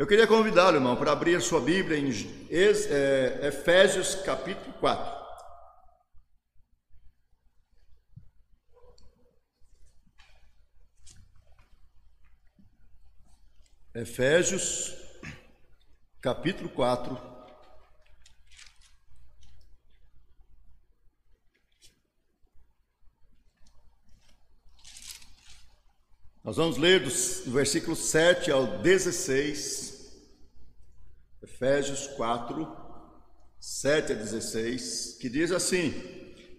Eu queria convidá-lo, irmão, para abrir a sua Bíblia em é, Efésios capítulo 4. Efésios capítulo 4. Nós vamos ler do versículo 7 ao 16, Efésios 4, 7 a 16, que diz assim: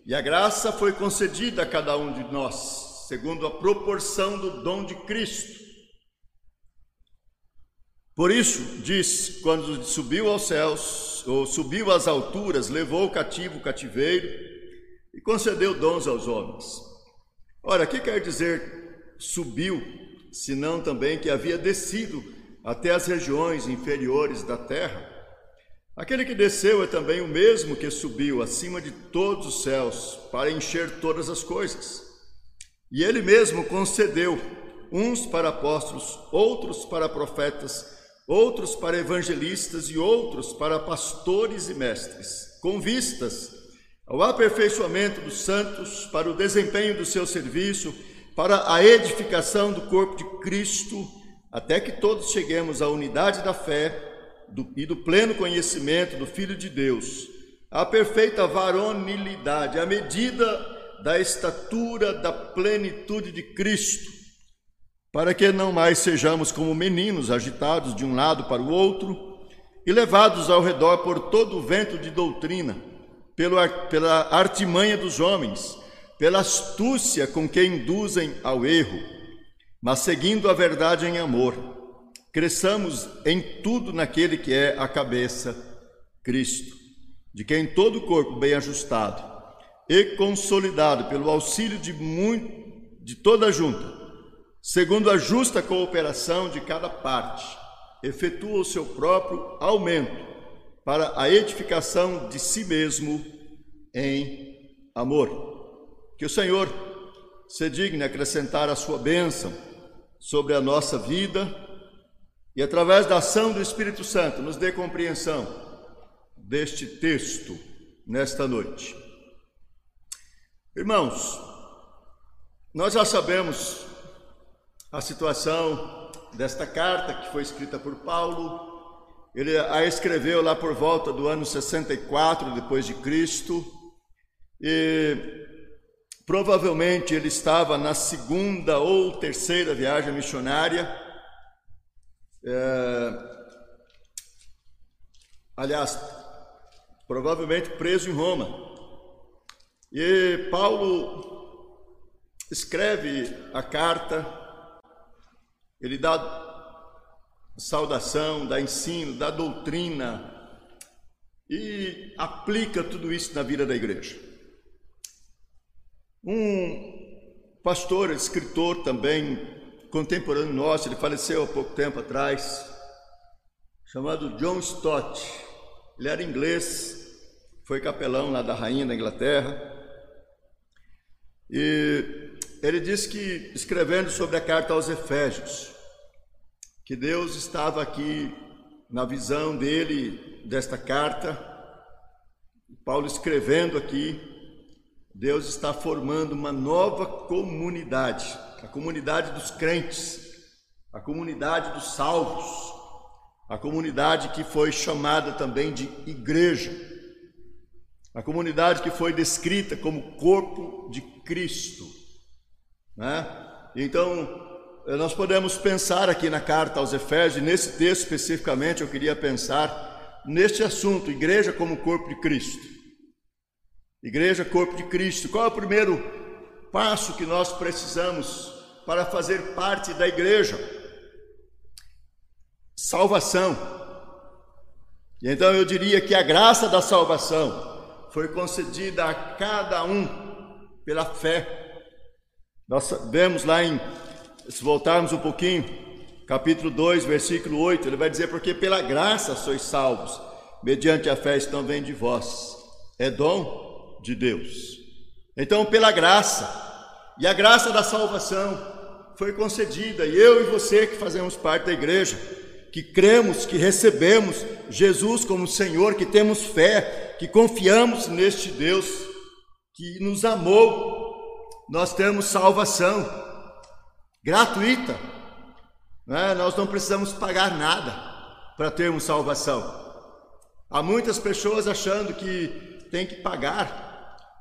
E a graça foi concedida a cada um de nós, segundo a proporção do dom de Cristo. Por isso, diz: quando subiu aos céus, ou subiu às alturas, levou o cativo o cativeiro e concedeu dons aos homens. Ora, que quer dizer subiu, senão também que havia descido até as regiões inferiores da terra. Aquele que desceu é também o mesmo que subiu acima de todos os céus para encher todas as coisas. E ele mesmo concedeu uns para apóstolos, outros para profetas, outros para evangelistas e outros para pastores e mestres, com vistas ao aperfeiçoamento dos santos, para o desempenho do seu serviço para a edificação do corpo de Cristo, até que todos cheguemos à unidade da fé do, e do pleno conhecimento do Filho de Deus, à perfeita varonilidade, à medida da estatura da plenitude de Cristo, para que não mais sejamos como meninos agitados de um lado para o outro e levados ao redor por todo o vento de doutrina, pelo, pela artimanha dos homens pela astúcia com que induzem ao erro, mas seguindo a verdade em amor, cresçamos em tudo naquele que é a cabeça, Cristo, de quem todo o corpo bem ajustado e consolidado pelo auxílio de muito de toda a junta, segundo a justa cooperação de cada parte, efetua o seu próprio aumento para a edificação de si mesmo em amor. Que o Senhor se digne acrescentar a sua bênção sobre a nossa vida e, através da ação do Espírito Santo, nos dê compreensão deste texto nesta noite. Irmãos, nós já sabemos a situação desta carta que foi escrita por Paulo. Ele a escreveu lá por volta do ano 64 depois de Cristo. E Provavelmente ele estava na segunda ou terceira viagem missionária. É, aliás, provavelmente preso em Roma. E Paulo escreve a carta, ele dá saudação, dá ensino, dá doutrina e aplica tudo isso na vida da igreja. Um pastor, escritor também, contemporâneo nosso, ele faleceu há pouco tempo atrás, chamado John Stott. Ele era inglês, foi capelão lá da rainha da Inglaterra. E ele disse que, escrevendo sobre a carta aos Efésios, que Deus estava aqui na visão dele desta carta, Paulo escrevendo aqui, Deus está formando uma nova comunidade, a comunidade dos crentes, a comunidade dos salvos, a comunidade que foi chamada também de igreja, a comunidade que foi descrita como corpo de Cristo, né? Então, nós podemos pensar aqui na carta aos Efésios, nesse texto especificamente, eu queria pensar neste assunto, igreja como corpo de Cristo. Igreja, corpo de Cristo. Qual é o primeiro passo que nós precisamos para fazer parte da igreja? Salvação. E então eu diria que a graça da salvação foi concedida a cada um pela fé. Nós vemos lá em, se voltarmos um pouquinho, capítulo 2, versículo 8, ele vai dizer: Porque pela graça sois salvos, mediante a fé estão vem de vós. É dom de Deus. Então, pela graça, e a graça da salvação foi concedida, e eu e você que fazemos parte da igreja, que cremos, que recebemos Jesus como Senhor, que temos fé, que confiamos neste Deus que nos amou, nós temos salvação gratuita. Né? Nós não precisamos pagar nada para termos salvação. Há muitas pessoas achando que tem que pagar.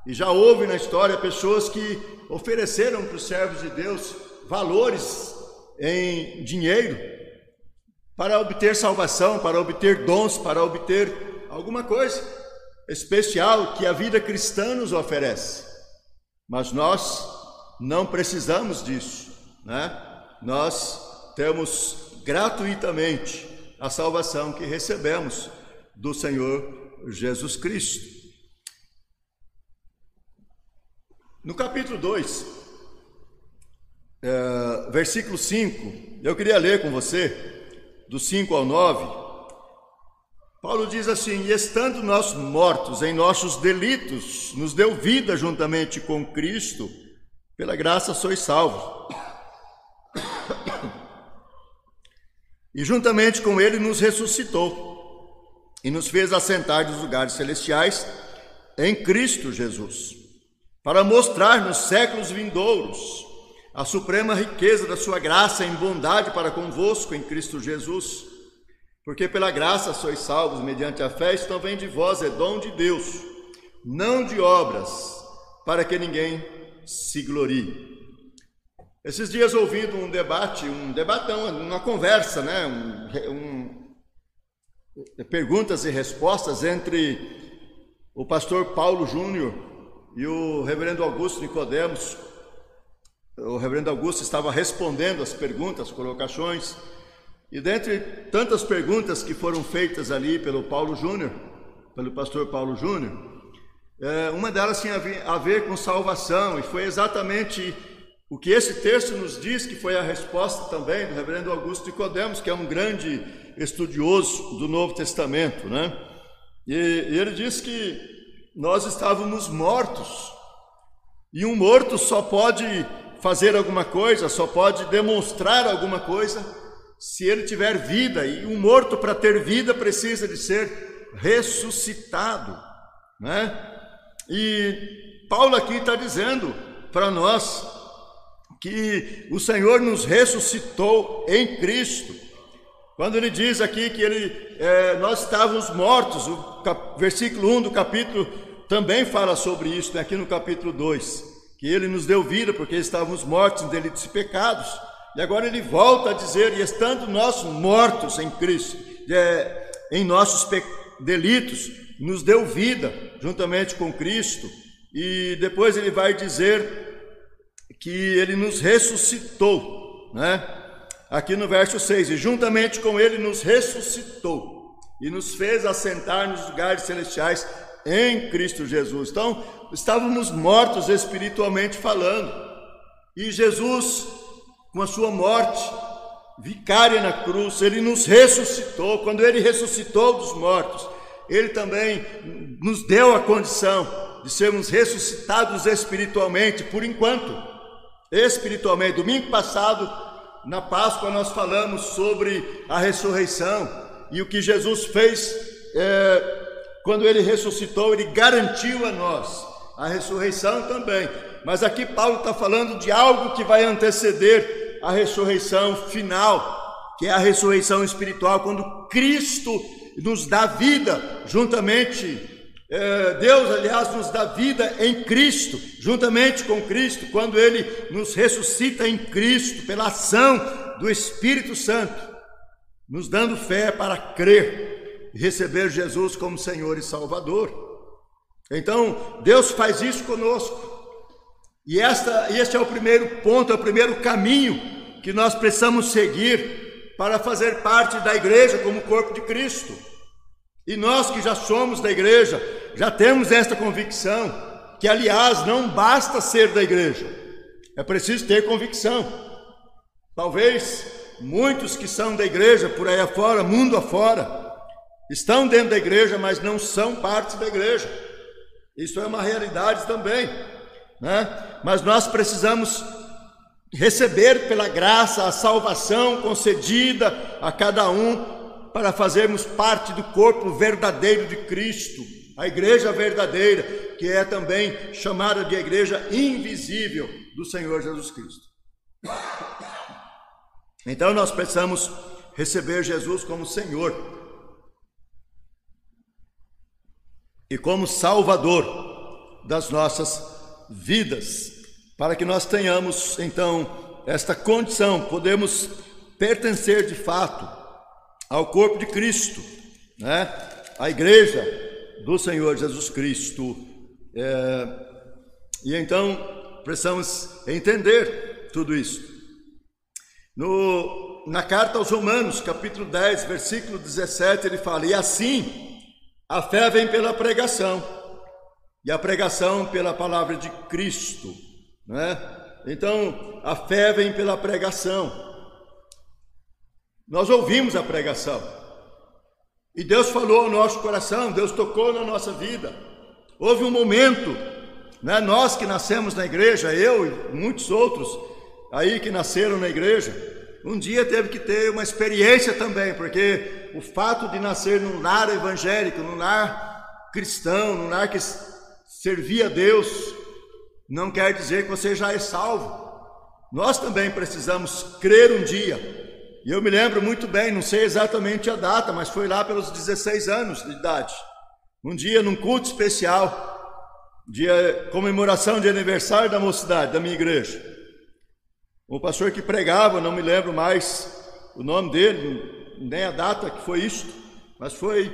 E já houve na história pessoas que ofereceram para os servos de Deus valores em dinheiro para obter salvação, para obter dons, para obter alguma coisa especial que a vida cristã nos oferece. Mas nós não precisamos disso, né? Nós temos gratuitamente a salvação que recebemos do Senhor Jesus Cristo. No capítulo 2, é, versículo 5, eu queria ler com você, do 5 ao 9. Paulo diz assim: E estando nós mortos em nossos delitos, nos deu vida juntamente com Cristo, pela graça sois salvos. E juntamente com Ele nos ressuscitou e nos fez assentar nos lugares celestiais em Cristo Jesus, para mostrar nos séculos vindouros a suprema riqueza da Sua graça em bondade para convosco em Cristo Jesus. Porque pela graça sois salvos mediante a fé, isto não vem de vós, é dom de Deus, não de obras, para que ninguém se glorie. Esses dias ouvindo um debate, um debatão, uma conversa, né? Um, um, perguntas e respostas entre o pastor Paulo Júnior e o reverendo Augusto Nicodemos. O reverendo Augusto estava respondendo as perguntas, colocações, e dentre tantas perguntas que foram feitas ali pelo Paulo Júnior, pelo pastor Paulo Júnior, é, uma delas tinha a ver com salvação, e foi exatamente o que esse texto nos diz, que foi a resposta também do reverendo Augusto Nicodemos, que é um grande estudioso do Novo Testamento, né? E, ele diz que nós estávamos mortos, e um morto só pode fazer alguma coisa, só pode demonstrar alguma coisa se ele tiver vida, e um morto para ter vida precisa de ser ressuscitado, né? E Paulo aqui está dizendo para nós que o Senhor nos ressuscitou em Cristo. Quando ele diz aqui que ele, é, nós estávamos mortos, o cap, versículo 1 do capítulo também fala sobre isso, né, aqui no capítulo 2, que ele nos deu vida porque estávamos mortos em delitos e pecados. E agora ele volta a dizer: e estando nós mortos em Cristo, é, em nossos delitos, nos deu vida juntamente com Cristo. E depois ele vai dizer que ele nos ressuscitou, né? aqui no verso 6: E juntamente com ele nos ressuscitou e nos fez assentar nos lugares celestiais em Cristo Jesus. Então, estávamos mortos espiritualmente falando, e Jesus, com a sua morte vicária na cruz, ele nos ressuscitou. Quando ele ressuscitou dos mortos, ele também nos deu a condição de sermos ressuscitados espiritualmente, por enquanto. Espiritualmente, domingo passado na Páscoa nós falamos sobre a ressurreição e o que Jesus fez é, quando ele ressuscitou, ele garantiu a nós a ressurreição também. Mas aqui Paulo está falando de algo que vai anteceder a ressurreição final, que é a ressurreição espiritual, quando Cristo nos dá vida juntamente é, Deus, aliás, nos dá vida em Cristo, juntamente com Cristo, quando Ele nos ressuscita em Cristo, pela ação do Espírito Santo, nos dando fé para crer receber Jesus como Senhor e Salvador. Então, Deus faz isso conosco. E esta, este é o primeiro ponto, é o primeiro caminho que nós precisamos seguir para fazer parte da igreja como corpo de Cristo. E nós que já somos da igreja, já temos esta convicção, que aliás não basta ser da igreja, é preciso ter convicção. Talvez muitos que são da igreja por aí afora, mundo afora, estão dentro da igreja, mas não são parte da igreja. Isso é uma realidade também, né? Mas nós precisamos receber pela graça a salvação concedida a cada um para fazermos parte do corpo verdadeiro de Cristo, a igreja verdadeira, que é também chamada de igreja invisível do Senhor Jesus Cristo. Então nós precisamos receber Jesus como Senhor e como Salvador das nossas vidas, para que nós tenhamos então esta condição, podemos pertencer de fato ao corpo de Cristo, né? A igreja do Senhor Jesus Cristo. É, e então precisamos entender tudo isso. No, na carta aos Romanos, capítulo 10, versículo 17, ele fala: E assim a fé vem pela pregação, e a pregação pela palavra de Cristo, né? Então, a fé vem pela pregação. Nós ouvimos a pregação. E Deus falou ao nosso coração, Deus tocou na nossa vida. Houve um momento, né, nós que nascemos na igreja, eu e muitos outros aí que nasceram na igreja, um dia teve que ter uma experiência também, porque o fato de nascer num lar evangélico, num lar cristão, num lar que servia a Deus, não quer dizer que você já é salvo. Nós também precisamos crer um dia. E eu me lembro muito bem, não sei exatamente a data, mas foi lá pelos 16 anos de idade. Um dia, num culto especial, dia comemoração de aniversário da mocidade da minha igreja. O pastor que pregava, não me lembro mais o nome dele, nem a data que foi isto, mas foi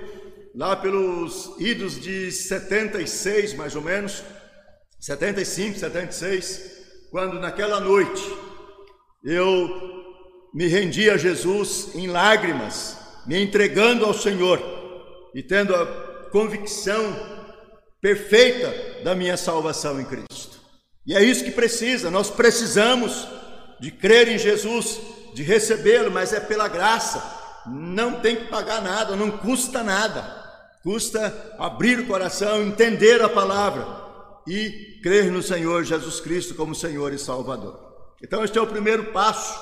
lá pelos idos de 76, mais ou menos, 75, 76, quando naquela noite eu me rendi a Jesus em lágrimas, me entregando ao Senhor e tendo a convicção perfeita da minha salvação em Cristo. E é isso que precisa, nós precisamos de crer em Jesus, de recebê-lo, mas é pela graça. Não tem que pagar nada, não custa nada. Custa abrir o coração, entender a palavra e crer no Senhor Jesus Cristo como Senhor e Salvador. Então, este é o primeiro passo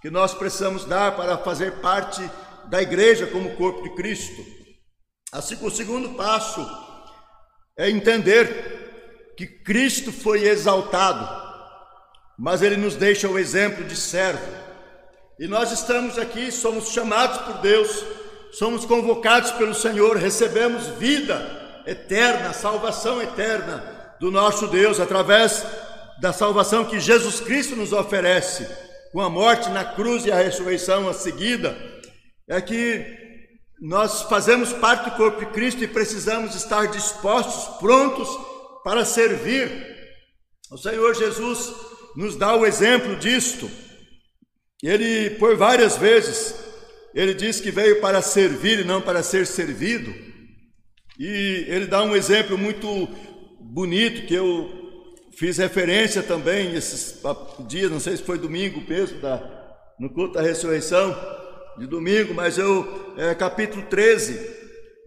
que nós precisamos dar para fazer parte da igreja como corpo de Cristo. Assim, o segundo passo é entender que Cristo foi exaltado mas ele nos deixa o exemplo de servo. E nós estamos aqui, somos chamados por Deus, somos convocados pelo Senhor, recebemos vida eterna, salvação eterna do nosso Deus através da salvação que Jesus Cristo nos oferece, com a morte na cruz e a ressurreição a seguida. É que nós fazemos parte do corpo de Cristo e precisamos estar dispostos, prontos para servir. O Senhor Jesus nos dá o exemplo disto. Ele, por várias vezes, ele diz que veio para servir e não para ser servido. E ele dá um exemplo muito bonito que eu fiz referência também esses dias, não sei se foi domingo mesmo, da, no culto da ressurreição de domingo, mas eu, é, capítulo 13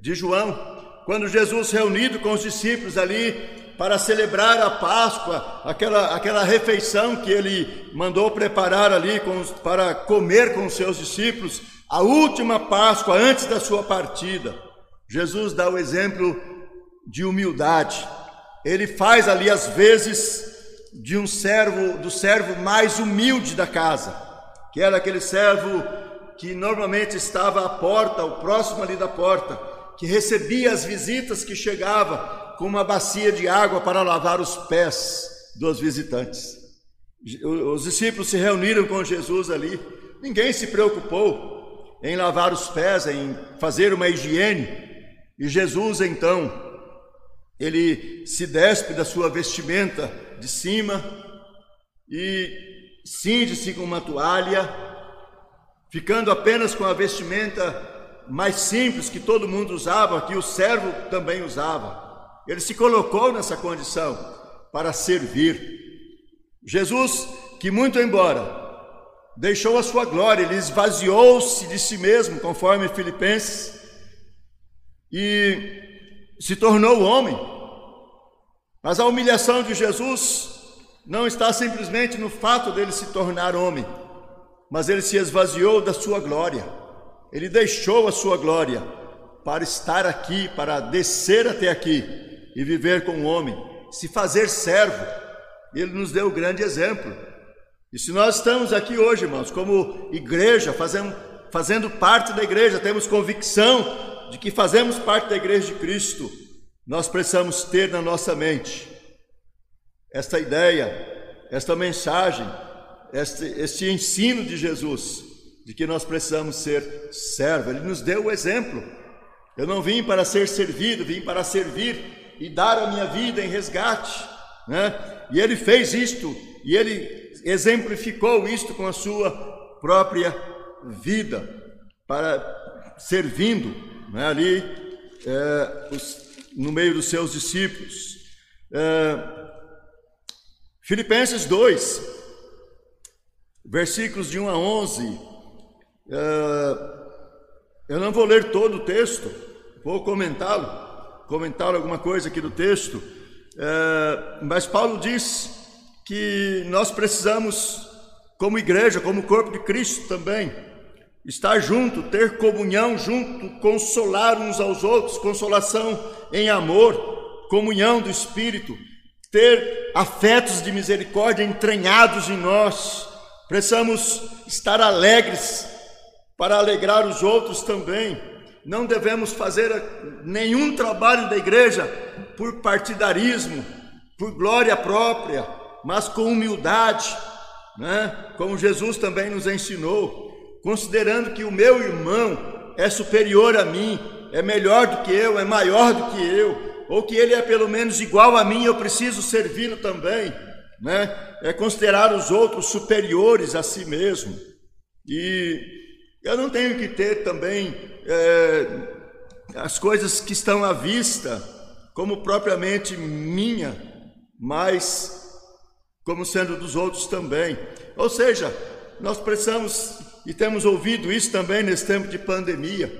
de João, quando Jesus reunido com os discípulos ali, para celebrar a Páscoa, aquela, aquela refeição que ele mandou preparar ali com, para comer com os seus discípulos, a última Páscoa antes da sua partida. Jesus dá o exemplo de humildade. Ele faz ali as vezes de um servo, do servo mais humilde da casa, que era aquele servo que normalmente estava à porta, o próximo ali da porta, que recebia as visitas que chegava com uma bacia de água para lavar os pés dos visitantes. Os discípulos se reuniram com Jesus ali, ninguém se preocupou em lavar os pés, em fazer uma higiene, e Jesus então, ele se despe da sua vestimenta de cima e cinge-se com uma toalha, ficando apenas com a vestimenta mais simples que todo mundo usava, que o servo também usava. Ele se colocou nessa condição para servir. Jesus, que muito embora deixou a sua glória, ele esvaziou-se de si mesmo, conforme Filipenses, e se tornou homem. Mas a humilhação de Jesus não está simplesmente no fato dele se tornar homem, mas ele se esvaziou da sua glória. Ele deixou a sua glória para estar aqui, para descer até aqui e viver com o homem, se fazer servo. Ele nos deu o grande exemplo. E se nós estamos aqui hoje, irmãos, como igreja, fazendo, fazendo parte da igreja, temos convicção de que fazemos parte da igreja de Cristo, nós precisamos ter na nossa mente esta ideia, esta mensagem, este, este ensino de Jesus, de que nós precisamos ser servo. Ele nos deu o exemplo. Eu não vim para ser servido, vim para servir e dar a minha vida em resgate. Né? E ele fez isto, e ele exemplificou isto com a sua própria vida, para servindo né? ali é, os, no meio dos seus discípulos. É, Filipenses 2, versículos de 1 a 11. É, eu não vou ler todo o texto, vou comentá-lo, comentar alguma coisa aqui do texto, é, mas Paulo diz que nós precisamos, como igreja, como corpo de Cristo também, estar junto, ter comunhão junto, consolar uns aos outros, consolação em amor, comunhão do Espírito, ter afetos de misericórdia entranhados em nós, precisamos estar alegres para alegrar os outros também. Não devemos fazer nenhum trabalho da igreja por partidarismo, por glória própria, mas com humildade, né? como Jesus também nos ensinou, considerando que o meu irmão é superior a mim, é melhor do que eu, é maior do que eu, ou que ele é pelo menos igual a mim, eu preciso servi-lo também, né? É considerar os outros superiores a si mesmo. E eu não tenho que ter também é, as coisas que estão à vista como propriamente minha, mas como sendo dos outros também. Ou seja, nós precisamos e temos ouvido isso também nesse tempo de pandemia,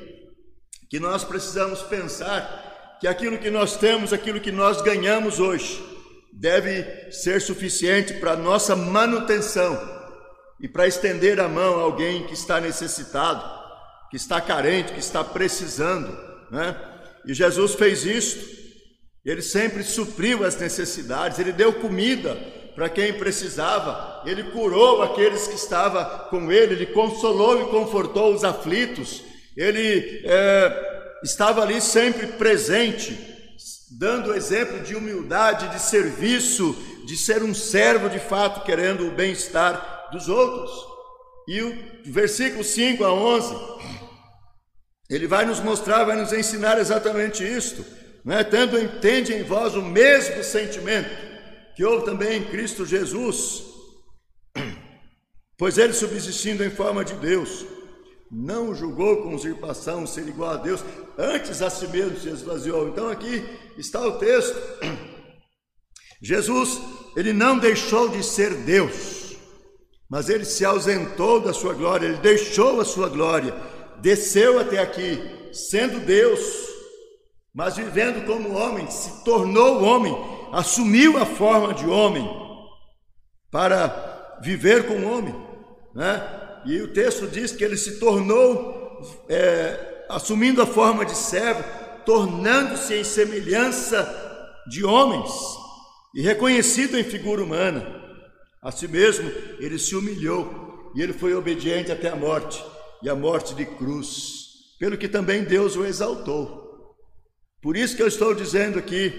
que nós precisamos pensar que aquilo que nós temos, aquilo que nós ganhamos hoje, deve ser suficiente para nossa manutenção e para estender a mão a alguém que está necessitado, que está carente, que está precisando, né? E Jesus fez isto. Ele sempre supriu as necessidades, ele deu comida para quem precisava, ele curou aqueles que estavam com ele, ele consolou e confortou os aflitos, ele é, estava ali sempre presente, dando exemplo de humildade, de serviço, de ser um servo de fato, querendo o bem-estar dos outros. E o versículo 5 a 11, ele vai nos mostrar, vai nos ensinar exatamente isto. Né? Tendo entende em vós o mesmo sentimento que houve também em Cristo Jesus, pois ele subsistindo em forma de Deus, não julgou com usurpação ser igual a Deus, antes a si mesmo se esvaziou. Então aqui está o texto. Jesus, ele não deixou de ser Deus, mas ele se ausentou da sua glória, ele deixou a sua glória, desceu até aqui, sendo Deus, mas vivendo como homem, se tornou homem, assumiu a forma de homem para viver como homem, né? E o texto diz que ele se tornou, é, assumindo a forma de servo, tornando-se em semelhança de homens e reconhecido em figura humana. A si mesmo, ele se humilhou e ele foi obediente até a morte e a morte de cruz, pelo que também Deus o exaltou. Por isso que eu estou dizendo aqui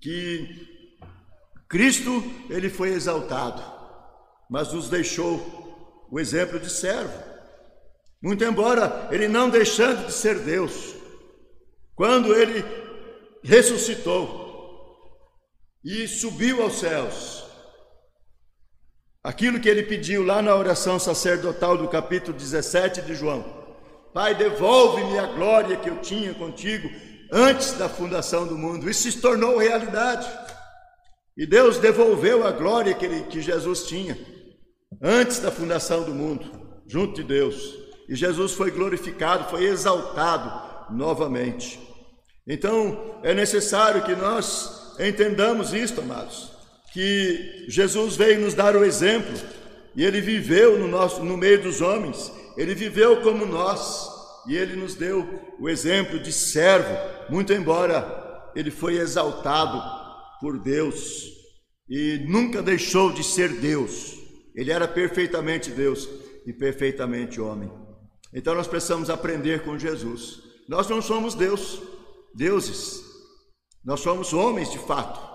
que Cristo ele foi exaltado, mas nos deixou o exemplo de servo. Muito embora ele não deixando de ser Deus, quando ele ressuscitou e subiu aos céus, aquilo que ele pediu lá na oração sacerdotal do capítulo 17 de João: Pai, devolve-me a glória que eu tinha contigo antes da fundação do mundo. Isso se tornou realidade. E Deus devolveu a glória que, ele, que Jesus tinha antes da fundação do mundo, junto de Deus. E Jesus foi glorificado, foi exaltado novamente. Então, é necessário que nós entendamos isto, amados, que Jesus veio nos dar o exemplo e ele viveu no nosso no meio dos homens, ele viveu como nós e ele nos deu o exemplo de servo, muito embora ele foi exaltado por Deus e nunca deixou de ser Deus. Ele era perfeitamente Deus e perfeitamente homem. Então nós precisamos aprender com Jesus. Nós não somos Deus, deuses. Nós somos homens de fato.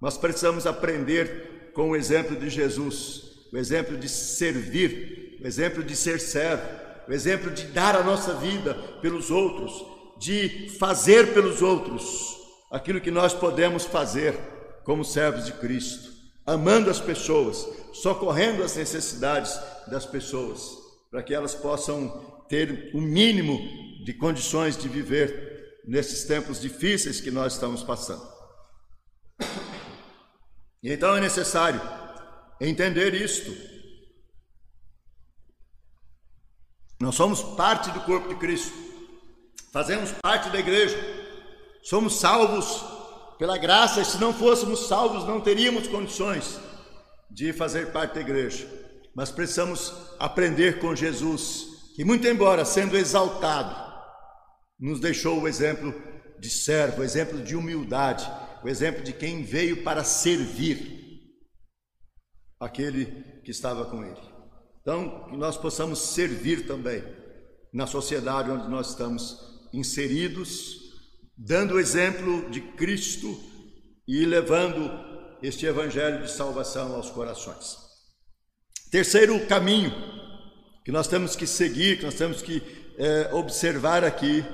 Mas precisamos aprender com o exemplo de Jesus, o exemplo de servir, o exemplo de ser servo, o exemplo de dar a nossa vida pelos outros, de fazer pelos outros aquilo que nós podemos fazer como servos de Cristo, amando as pessoas, socorrendo as necessidades das pessoas, para que elas possam ter o um mínimo de condições de viver nesses tempos difíceis que nós estamos passando. E então é necessário entender isto. Nós somos parte do corpo de Cristo, fazemos parte da igreja, somos salvos pela graça, e se não fôssemos salvos, não teríamos condições de fazer parte da igreja. Mas precisamos aprender com Jesus, que, muito embora sendo exaltado, nos deixou o exemplo de servo, o exemplo de humildade, o exemplo de quem veio para servir aquele que estava com ele. Então, que nós possamos servir também na sociedade onde nós estamos inseridos, dando o exemplo de Cristo e levando este evangelho de salvação aos corações. Terceiro caminho que nós temos que seguir, que nós temos que é, observar aqui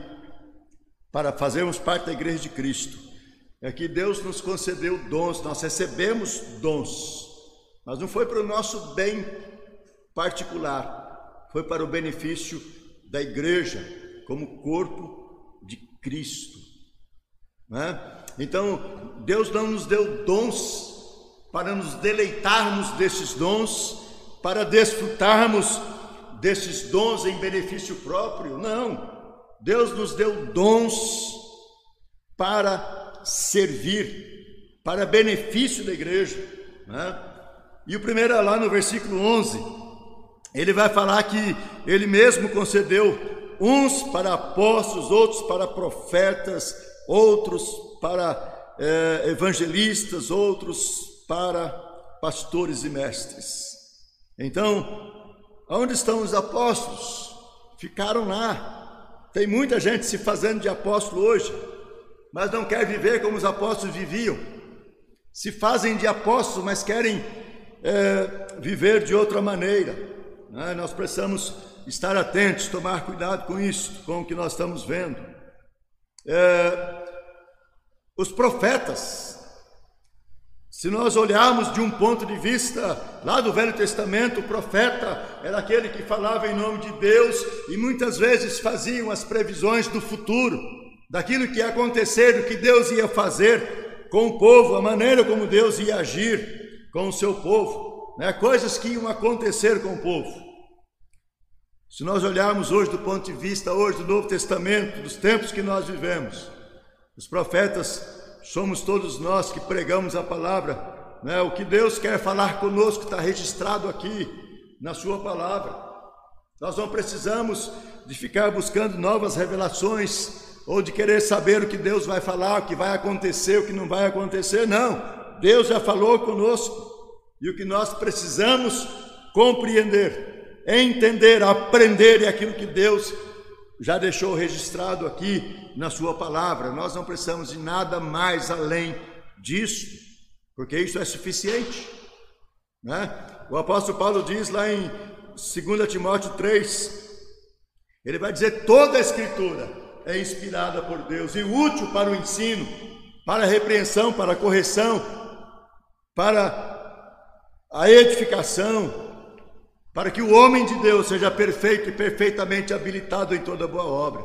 para fazermos parte da igreja de Cristo, é que Deus nos concedeu dons, nós recebemos dons mas não foi para o nosso bem particular, foi para o benefício da igreja, como corpo de Cristo. Né? Então, Deus não nos deu dons para nos deleitarmos desses dons, para desfrutarmos desses dons em benefício próprio. Não. Deus nos deu dons para servir, para benefício da igreja. Né? E o primeiro é lá no versículo 11. Ele vai falar que ele mesmo concedeu uns para apóstolos, outros para profetas, outros para é, evangelistas, outros para pastores e mestres. Então, onde estão os apóstolos? Ficaram lá. Tem muita gente se fazendo de apóstolo hoje, mas não quer viver como os apóstolos viviam. Se fazem de apóstolos, mas querem é, viver de outra maneira. Né? Nós precisamos estar atentos, tomar cuidado com isso, com o que nós estamos vendo. É, os profetas, se nós olharmos de um ponto de vista lá do Velho Testamento, o profeta era aquele que falava em nome de Deus e muitas vezes faziam as previsões do futuro, daquilo que ia acontecer, do que Deus ia fazer com o povo, a maneira como Deus ia agir com o seu povo, né? coisas que iam acontecer com o povo. Se nós olharmos hoje do ponto de vista hoje do Novo Testamento, dos tempos que nós vivemos, os profetas somos todos nós que pregamos a palavra, né? o que Deus quer falar conosco está registrado aqui na Sua palavra. Nós não precisamos de ficar buscando novas revelações ou de querer saber o que Deus vai falar, o que vai acontecer, o que não vai acontecer, não. Deus já falou conosco. E o que nós precisamos compreender, entender, aprender é aquilo que Deus já deixou registrado aqui na Sua palavra. Nós não precisamos de nada mais além disso, porque isso é suficiente. Né? O apóstolo Paulo diz lá em 2 Timóteo 3, ele vai dizer: toda a Escritura é inspirada por Deus e útil para o ensino, para a repreensão, para a correção, para a edificação, para que o homem de Deus seja perfeito e perfeitamente habilitado em toda boa obra.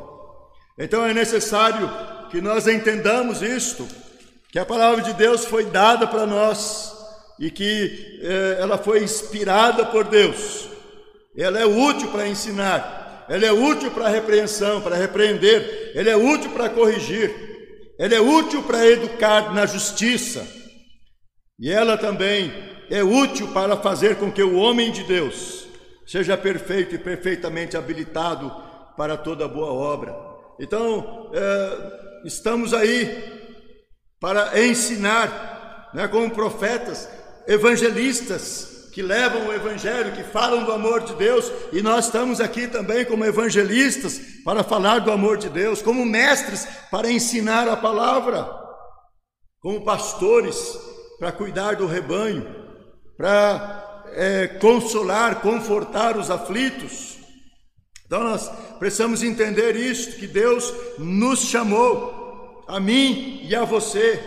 Então é necessário que nós entendamos isto, que a palavra de Deus foi dada para nós e que eh, ela foi inspirada por Deus. Ela é útil para ensinar, ela é útil para repreensão, para repreender, ela é útil para corrigir, ela é útil para educar na justiça. E ela também é útil para fazer com que o homem de Deus seja perfeito e perfeitamente habilitado para toda boa obra. Então, é, estamos aí para ensinar, né, como profetas, evangelistas, que levam o Evangelho, que falam do amor de Deus, e nós estamos aqui também como evangelistas para falar do amor de Deus, como mestres para ensinar a palavra, como pastores para cuidar do rebanho, para é, consolar, confortar os aflitos. Então nós precisamos entender isto, que Deus nos chamou, a mim e a você,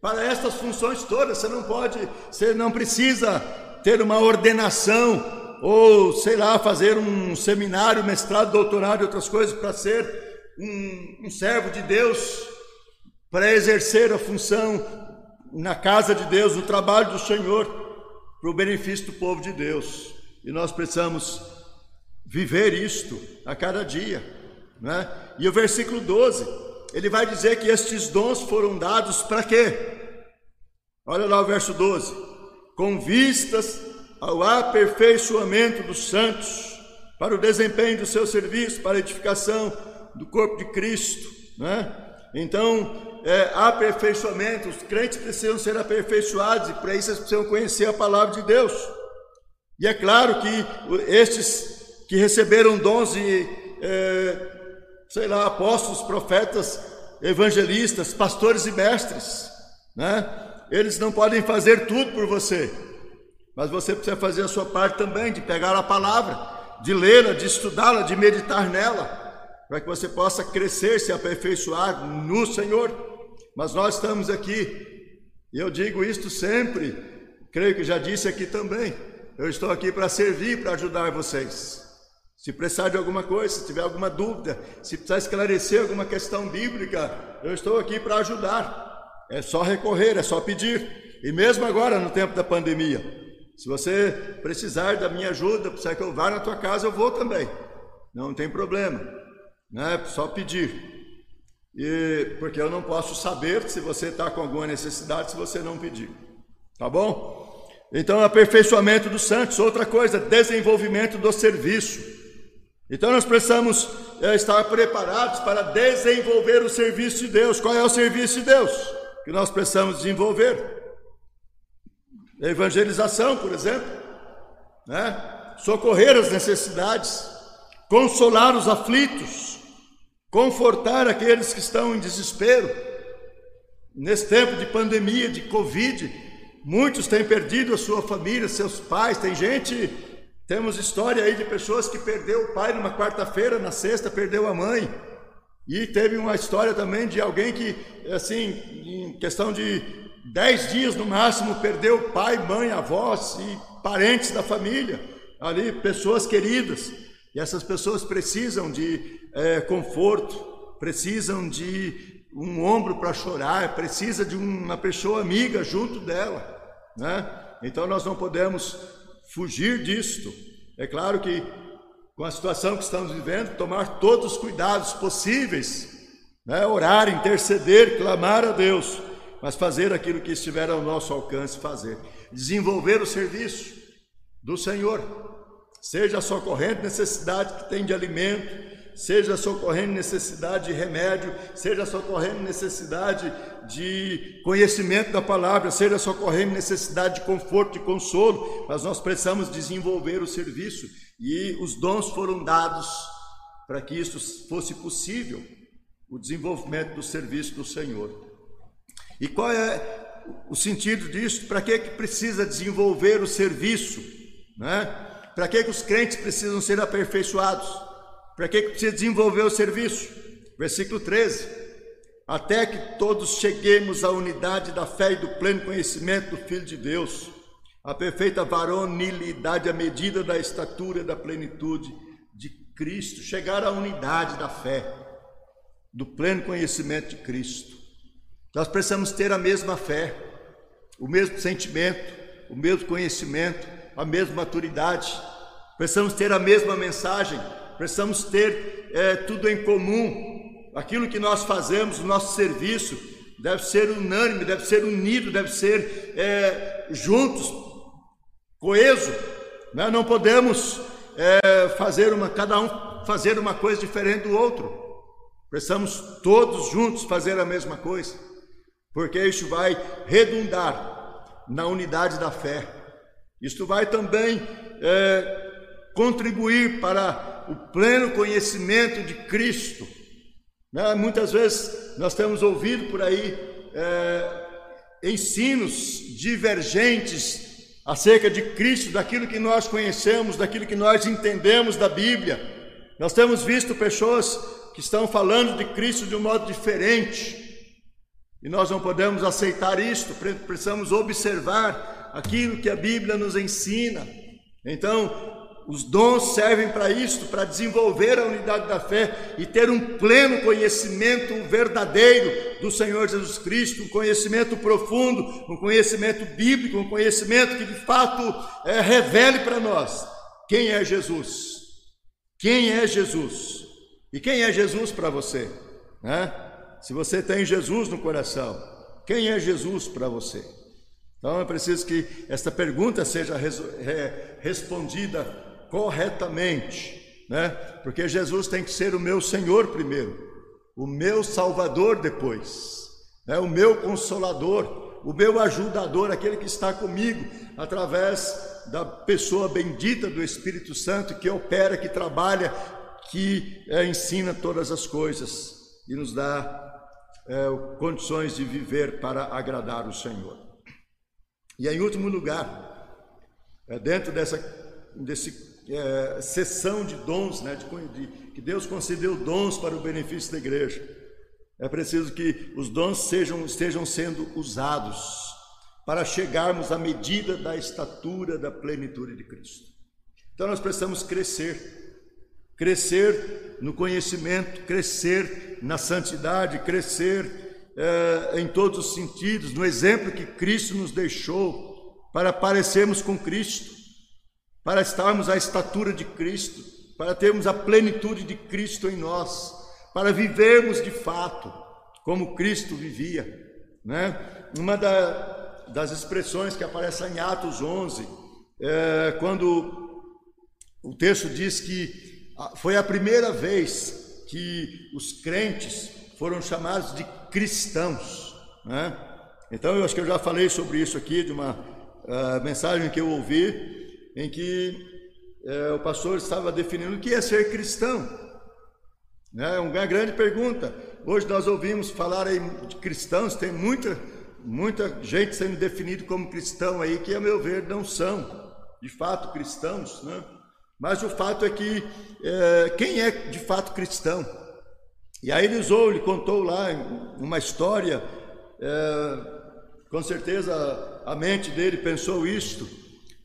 para estas funções todas. Você não pode, você não precisa ter uma ordenação, ou sei lá, fazer um seminário, mestrado, doutorado e outras coisas para ser um, um servo de Deus, para exercer a função na casa de Deus, no trabalho do Senhor, para o benefício do povo de Deus. E nós precisamos viver isto a cada dia. Né? E o versículo 12, ele vai dizer que estes dons foram dados para quê? Olha lá o verso 12 com vistas ao aperfeiçoamento dos santos, para o desempenho do seu serviço, para a edificação do corpo de Cristo. Né? Então, é, aperfeiçoamento, os crentes precisam ser aperfeiçoados, e para isso eles precisam conhecer a palavra de Deus. E é claro que estes que receberam dons de, é, sei lá, apóstolos, profetas, evangelistas, pastores e mestres, né? Eles não podem fazer tudo por você, mas você precisa fazer a sua parte também, de pegar a palavra, de lê-la, de estudá-la, de meditar nela, para que você possa crescer, se aperfeiçoar no Senhor. Mas nós estamos aqui, e eu digo isto sempre, creio que já disse aqui também. Eu estou aqui para servir, para ajudar vocês. Se precisar de alguma coisa, se tiver alguma dúvida, se precisar esclarecer alguma questão bíblica, eu estou aqui para ajudar. É só recorrer, é só pedir. E mesmo agora, no tempo da pandemia, se você precisar da minha ajuda, precisar que eu vá na tua casa, eu vou também. Não tem problema. Né? Só pedir. E, porque eu não posso saber se você está com alguma necessidade se você não pedir. Tá bom? Então, aperfeiçoamento dos santos. Outra coisa, desenvolvimento do serviço. Então, nós precisamos é, estar preparados para desenvolver o serviço de Deus. Qual é o serviço de Deus? Que nós precisamos desenvolver. evangelização, por exemplo, né? socorrer as necessidades, consolar os aflitos, confortar aqueles que estão em desespero. Nesse tempo de pandemia, de Covid, muitos têm perdido a sua família, seus pais. Tem gente, temos história aí de pessoas que perdeu o pai numa quarta-feira, na sexta perdeu a mãe. E teve uma história também de alguém que, assim, em questão de dez dias no máximo, perdeu pai, mãe, avós e parentes da família, ali, pessoas queridas. E essas pessoas precisam de é, conforto, precisam de um ombro para chorar, precisa de uma pessoa amiga junto dela, né? Então nós não podemos fugir disto. É claro que com a situação que estamos vivendo, tomar todos os cuidados possíveis, né? orar, interceder, clamar a Deus, mas fazer aquilo que estiver ao nosso alcance fazer, desenvolver o serviço do Senhor, seja socorrendo necessidade que tem de alimento, seja socorrendo necessidade de remédio, seja socorrendo necessidade de conhecimento da palavra, seja socorrendo necessidade de conforto, de consolo, mas nós precisamos desenvolver o serviço e os dons foram dados para que isso fosse possível, o desenvolvimento do serviço do Senhor. E qual é o sentido disso? Para que, que precisa desenvolver o serviço? Né? Para que, que os crentes precisam ser aperfeiçoados? Para que, precisa desenvolver o serviço? Versículo 13. Até que todos cheguemos à unidade da fé e do pleno conhecimento do Filho de Deus a perfeita varonilidade à medida da estatura da plenitude de Cristo, chegar à unidade da fé, do pleno conhecimento de Cristo. Nós precisamos ter a mesma fé, o mesmo sentimento, o mesmo conhecimento, a mesma maturidade, precisamos ter a mesma mensagem, precisamos ter é, tudo em comum, aquilo que nós fazemos, o nosso serviço, deve ser unânime, deve ser unido, deve ser é, juntos, coeso. Né? Não podemos é, fazer uma, cada um fazer uma coisa diferente do outro. Precisamos todos juntos fazer a mesma coisa, porque isso vai redundar na unidade da fé. Isto vai também é, contribuir para o pleno conhecimento de Cristo. Né? Muitas vezes nós temos ouvido por aí é, ensinos divergentes acerca de Cristo, daquilo que nós conhecemos, daquilo que nós entendemos da Bíblia. Nós temos visto pessoas que estão falando de Cristo de um modo diferente. E nós não podemos aceitar isto, precisamos observar aquilo que a Bíblia nos ensina. Então, os dons servem para isto, para desenvolver a unidade da fé e ter um pleno conhecimento verdadeiro do Senhor Jesus Cristo, um conhecimento profundo, um conhecimento bíblico, um conhecimento que de fato é, revele para nós quem é Jesus. Quem é Jesus? E quem é Jesus para você? Né? Se você tem Jesus no coração, quem é Jesus para você? Então é preciso que esta pergunta seja respondida corretamente, né? Porque Jesus tem que ser o meu Senhor primeiro, o meu Salvador depois, né? o meu Consolador, o meu ajudador, aquele que está comigo através da pessoa bendita do Espírito Santo que opera, que trabalha, que é, ensina todas as coisas e nos dá é, condições de viver para agradar o Senhor. E em último lugar, é, dentro dessa, desse é, de dons, né, de, de, que Deus concedeu dons para o benefício da igreja. É preciso que os dons sejam, estejam sendo usados para chegarmos à medida da estatura da plenitude de Cristo. Então nós precisamos crescer, crescer no conhecimento, crescer na santidade, crescer é, em todos os sentidos, no exemplo que Cristo nos deixou para parecermos com Cristo para estarmos à estatura de Cristo, para termos a plenitude de Cristo em nós, para vivermos de fato como Cristo vivia. Né? Uma da, das expressões que aparece em Atos 11, é, quando o texto diz que foi a primeira vez que os crentes foram chamados de cristãos. Né? Então, eu acho que eu já falei sobre isso aqui, de uma uh, mensagem que eu ouvi, em que é, o pastor estava definindo o que é ser cristão. É uma grande pergunta. Hoje nós ouvimos falar aí de cristãos, tem muita, muita gente sendo definido como cristão aí, que a meu ver não são de fato cristãos, né? Mas o fato é que é, quem é de fato cristão? E aí ele usou, ele contou lá uma história, é, com certeza a mente dele pensou isto,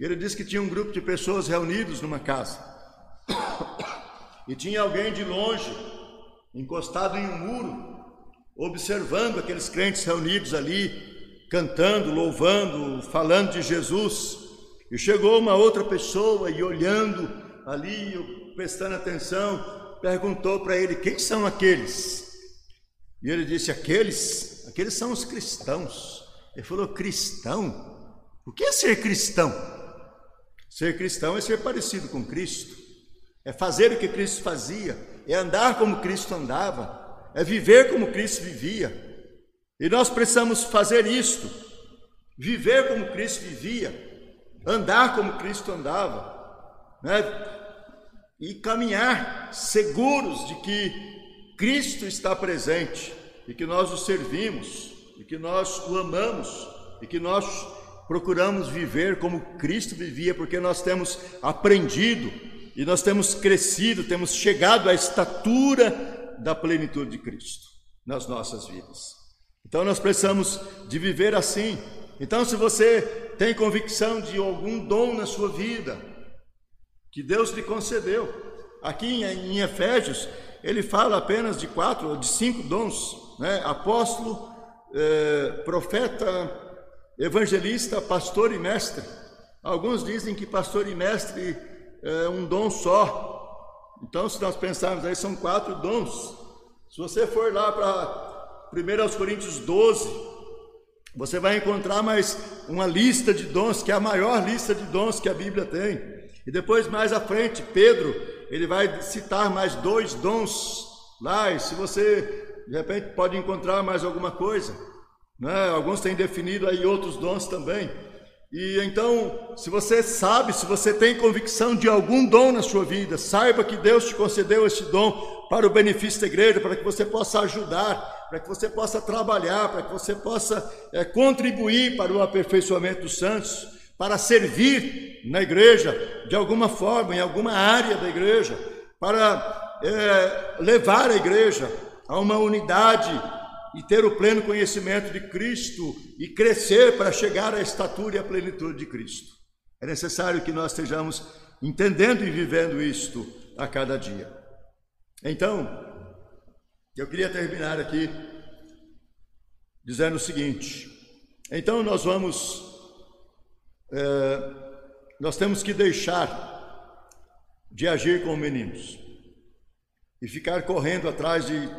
ele disse que tinha um grupo de pessoas reunidos numa casa. E tinha alguém de longe, encostado em um muro, observando aqueles crentes reunidos ali, cantando, louvando, falando de Jesus. E chegou uma outra pessoa e olhando ali, prestando atenção, perguntou para ele: Quem são aqueles? E ele disse: Aqueles, aqueles são os cristãos. Ele falou: Cristão? O que é ser cristão? Ser cristão é ser parecido com Cristo, é fazer o que Cristo fazia, é andar como Cristo andava, é viver como Cristo vivia. E nós precisamos fazer isto, viver como Cristo vivia, andar como Cristo andava, né? e caminhar seguros de que Cristo está presente e que nós o servimos e que nós o amamos e que nós procuramos viver como Cristo vivia, porque nós temos aprendido e nós temos crescido, temos chegado à estatura da plenitude de Cristo nas nossas vidas. Então nós precisamos de viver assim. Então, se você tem convicção de algum dom na sua vida que Deus lhe concedeu, aqui em Efésios ele fala apenas de quatro ou de cinco dons, né? Apóstolo, eh, profeta, evangelista, pastor e mestre. Alguns dizem que pastor e mestre é um dom só. Então, se nós pensarmos aí, são quatro dons. Se você for lá para 1 Coríntios 12, você vai encontrar mais uma lista de dons, que é a maior lista de dons que a Bíblia tem. E depois, mais à frente, Pedro, ele vai citar mais dois dons lá, e se você de repente pode encontrar mais alguma coisa. Né? Alguns têm definido aí outros dons também. E então, se você sabe, se você tem convicção de algum dom na sua vida, saiba que Deus te concedeu esse dom para o benefício da igreja, para que você possa ajudar, para que você possa trabalhar, para que você possa é, contribuir para o aperfeiçoamento dos santos, para servir na igreja de alguma forma, em alguma área da igreja, para é, levar a igreja a uma unidade e ter o pleno conhecimento de Cristo e crescer para chegar à estatura e à plenitude de Cristo. É necessário que nós estejamos entendendo e vivendo isto a cada dia. Então, eu queria terminar aqui dizendo o seguinte: então nós vamos, é, nós temos que deixar de agir como meninos e ficar correndo atrás de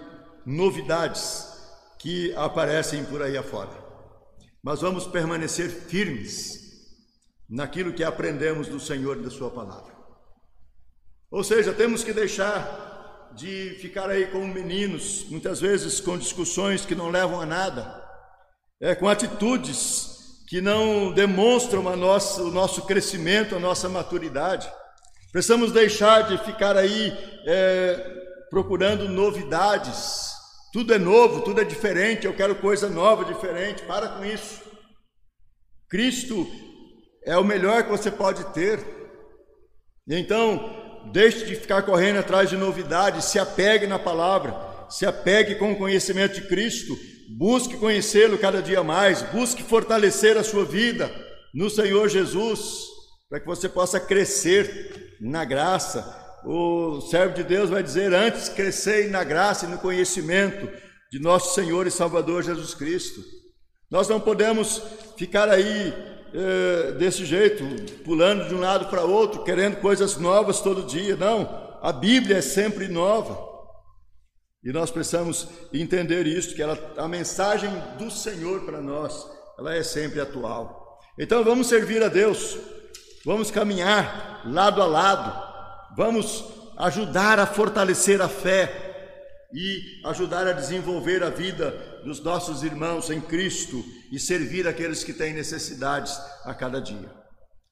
novidades que aparecem por aí afora. Mas vamos permanecer firmes naquilo que aprendemos do Senhor e da Sua palavra. Ou seja, temos que deixar de ficar aí como meninos, muitas vezes com discussões que não levam a nada, é, com atitudes que não demonstram nossa, o nosso crescimento, a nossa maturidade. Precisamos deixar de ficar aí é, procurando novidades, tudo é novo, tudo é diferente, eu quero coisa nova, diferente. Para com isso. Cristo é o melhor que você pode ter. Então, deixe de ficar correndo atrás de novidades, se apegue na palavra, se apegue com o conhecimento de Cristo, busque conhecê-lo cada dia mais, busque fortalecer a sua vida no Senhor Jesus, para que você possa crescer na graça, o servo de Deus vai dizer: antes crescei na graça e no conhecimento de nosso Senhor e Salvador Jesus Cristo. Nós não podemos ficar aí é, desse jeito, pulando de um lado para outro, querendo coisas novas todo dia. Não, a Bíblia é sempre nova. E nós precisamos entender isso, que ela, a mensagem do Senhor para nós, ela é sempre atual. Então vamos servir a Deus, vamos caminhar lado a lado, Vamos ajudar a fortalecer a fé e ajudar a desenvolver a vida dos nossos irmãos em Cristo e servir aqueles que têm necessidades a cada dia.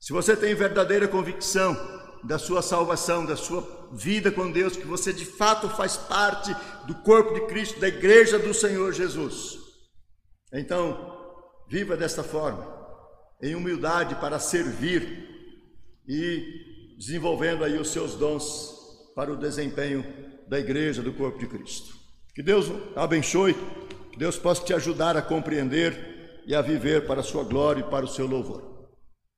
Se você tem verdadeira convicção da sua salvação, da sua vida com Deus, que você de fato faz parte do corpo de Cristo, da igreja do Senhor Jesus, então viva desta forma, em humildade para servir e desenvolvendo aí os seus dons para o desempenho da igreja, do corpo de Cristo. Que Deus abençoe, que Deus possa te ajudar a compreender e a viver para a sua glória e para o seu louvor.